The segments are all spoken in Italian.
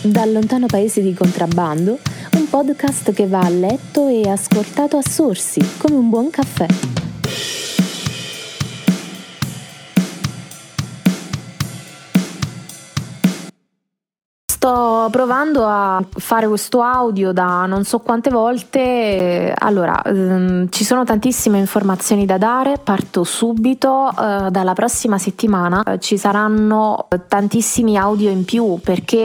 Dal lontano paese di contrabbando, un podcast che va a letto e ascoltato a sorsi, come un buon caffè. Sto provando a fare questo audio da non so quante volte. Allora, ehm, ci sono tantissime informazioni da dare. Parto subito. Eh, dalla prossima settimana eh, ci saranno tantissimi audio in più perché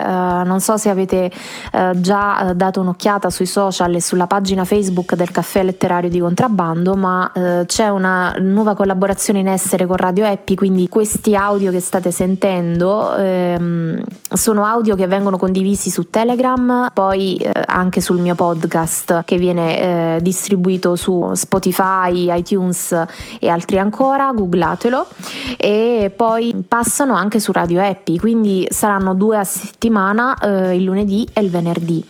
eh, non so se avete eh, già dato un'occhiata sui social e sulla pagina Facebook del Caffè Letterario di Contrabbando, ma eh, c'è una nuova collaborazione in essere con Radio Happy, quindi questi audio che state sentendo ehm, sono audio che vengono condivisi su Telegram, poi eh, anche sul mio podcast che viene eh, distribuito su Spotify, iTunes e altri ancora, googlatelo e poi passano anche su Radio Happy, quindi saranno due a settimana eh, il lunedì e il venerdì.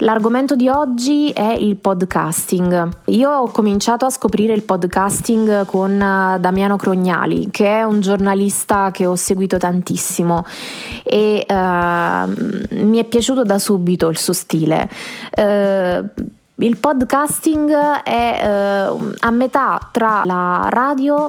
L'argomento di oggi è il podcasting. Io ho cominciato a scoprire il podcasting con eh, Damiano Crognali, che è un giornalista che ho seguito tantissimo e uh, mi è piaciuto da subito il suo stile. Uh, il podcasting è uh, a metà tra la radio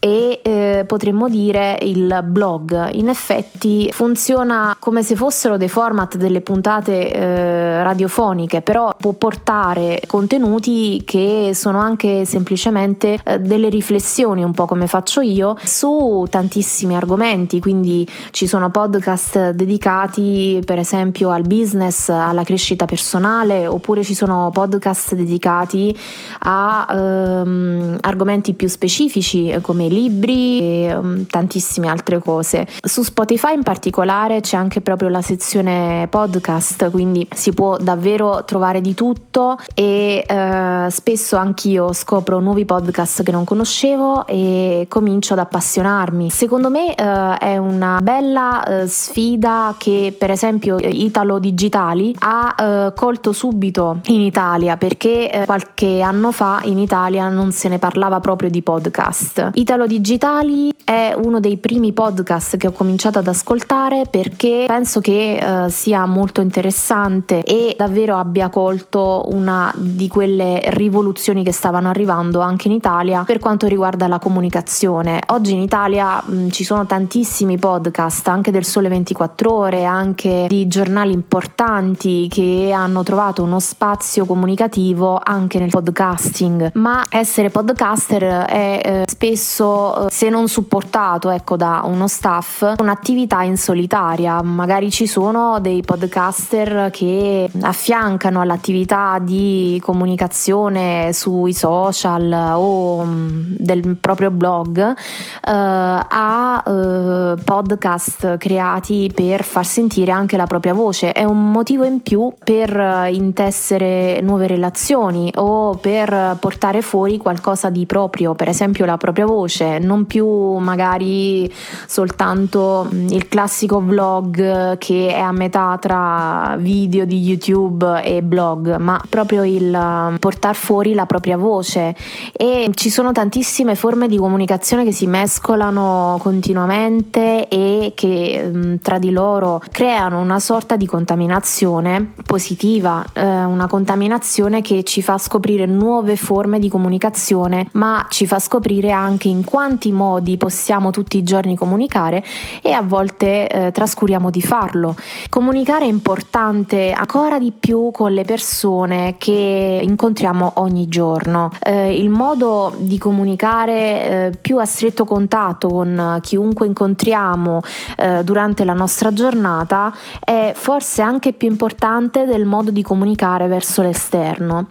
e eh, potremmo dire il blog. In effetti funziona come se fossero dei format delle puntate eh, radiofoniche, però può portare contenuti che sono anche semplicemente eh, delle riflessioni, un po' come faccio io, su tantissimi argomenti, quindi ci sono podcast dedicati per esempio al business, alla crescita personale, oppure ci sono podcast dedicati a ehm, argomenti più specifici come libri e um, tantissime altre cose. Su Spotify in particolare c'è anche proprio la sezione podcast, quindi si può davvero trovare di tutto e eh, spesso anch'io scopro nuovi podcast che non conoscevo e comincio ad appassionarmi. Secondo me eh, è una bella eh, sfida che per esempio Italo Digitali ha eh, colto subito in Italia perché eh, qualche anno fa in Italia non se ne parlava proprio di podcast. Italo Italo Digitali è uno dei primi podcast che ho cominciato ad ascoltare perché penso che uh, sia molto interessante e davvero abbia colto una di quelle rivoluzioni che stavano arrivando anche in Italia per quanto riguarda la comunicazione. Oggi in Italia mh, ci sono tantissimi podcast, anche del Sole 24 ore, anche di giornali importanti che hanno trovato uno spazio comunicativo anche nel podcasting, ma essere podcaster è eh, spesso eh, se non supportato ecco, da uno staff, un'attività in solitaria. Magari ci sono dei podcaster che affiancano all'attività di comunicazione sui social o mm, del proprio blog eh, a eh, podcast creati per far sentire anche la propria voce. È un motivo in più per intessere nuove relazioni o per portare fuori qualcosa di proprio, per esempio la propria voce voce, non più magari soltanto mm, il classico vlog che è a metà tra video di YouTube e blog, ma proprio il mm, portare fuori la propria voce. E ci sono tantissime forme di comunicazione che si mescolano continuamente e che mm, tra di loro creano una sorta di contaminazione positiva, eh, una contaminazione che ci fa scoprire nuove forme di comunicazione, ma ci fa scoprire anche in quanti modi possiamo tutti i giorni comunicare e a volte eh, trascuriamo di farlo. Comunicare è importante ancora di più con le persone che incontriamo ogni giorno. Eh, il modo di comunicare eh, più a stretto contatto con chiunque incontriamo eh, durante la nostra giornata è forse anche più importante del modo di comunicare verso l'esterno.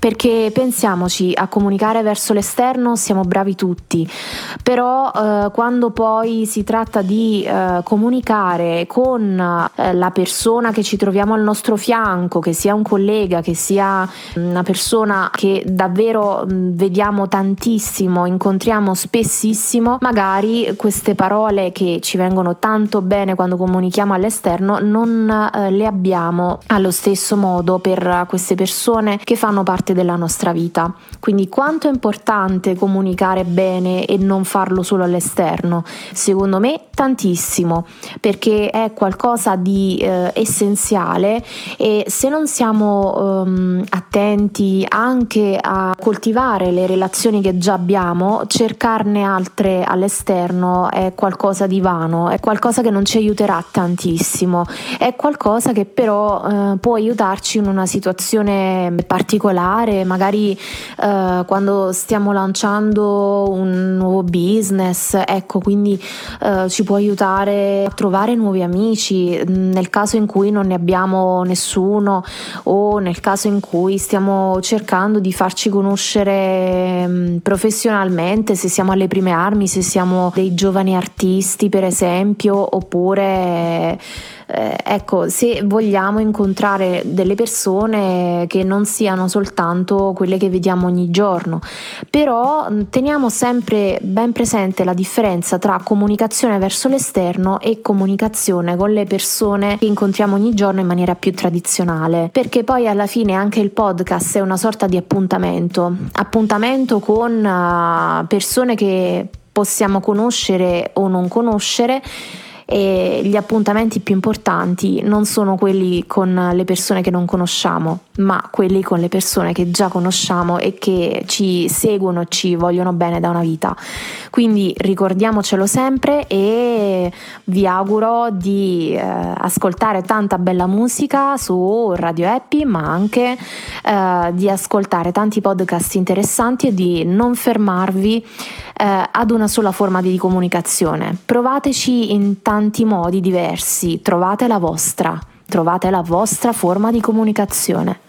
Perché pensiamoci, a comunicare verso l'esterno siamo bravi tutti, però eh, quando poi si tratta di eh, comunicare con eh, la persona che ci troviamo al nostro fianco, che sia un collega, che sia una persona che davvero mh, vediamo tantissimo, incontriamo spessissimo, magari queste parole che ci vengono tanto bene quando comunichiamo all'esterno non eh, le abbiamo allo stesso modo per queste persone che fanno parte parte della nostra vita. Quindi quanto è importante comunicare bene e non farlo solo all'esterno? Secondo me tantissimo, perché è qualcosa di eh, essenziale e se non siamo um, attenti anche a coltivare le relazioni che già abbiamo, cercarne altre all'esterno è qualcosa di vano, è qualcosa che non ci aiuterà tantissimo, è qualcosa che però eh, può aiutarci in una situazione particolare, magari eh, quando stiamo lanciando un nuovo business, ecco, quindi eh, ci può aiutare a trovare nuovi amici nel caso in cui non ne abbiamo nessuno o nel caso in cui stiamo cercando di farci conoscere mm, professionalmente, se siamo alle prime armi, se siamo dei giovani artisti per esempio, oppure eh, ecco, se vogliamo incontrare delle persone che non siano soltanto quelle che vediamo ogni giorno, però teniamo sempre ben presente la differenza tra comunicazione verso l'esterno e comunicazione con le persone che incontriamo ogni giorno in maniera più tradizionale, perché poi alla fine anche il podcast è una sorta di appuntamento, appuntamento con uh, persone che possiamo conoscere o non conoscere e gli appuntamenti più importanti non sono quelli con le persone che non conosciamo, ma quelli con le persone che già conosciamo e che ci seguono ci vogliono bene da una vita. Quindi ricordiamocelo sempre e vi auguro di eh, ascoltare tanta bella musica su Radio Happy, ma anche eh, di ascoltare tanti podcast interessanti e di non fermarvi eh, ad una sola forma di comunicazione. Provateci in tanti modi diversi, trovate la vostra, trovate la vostra forma di comunicazione.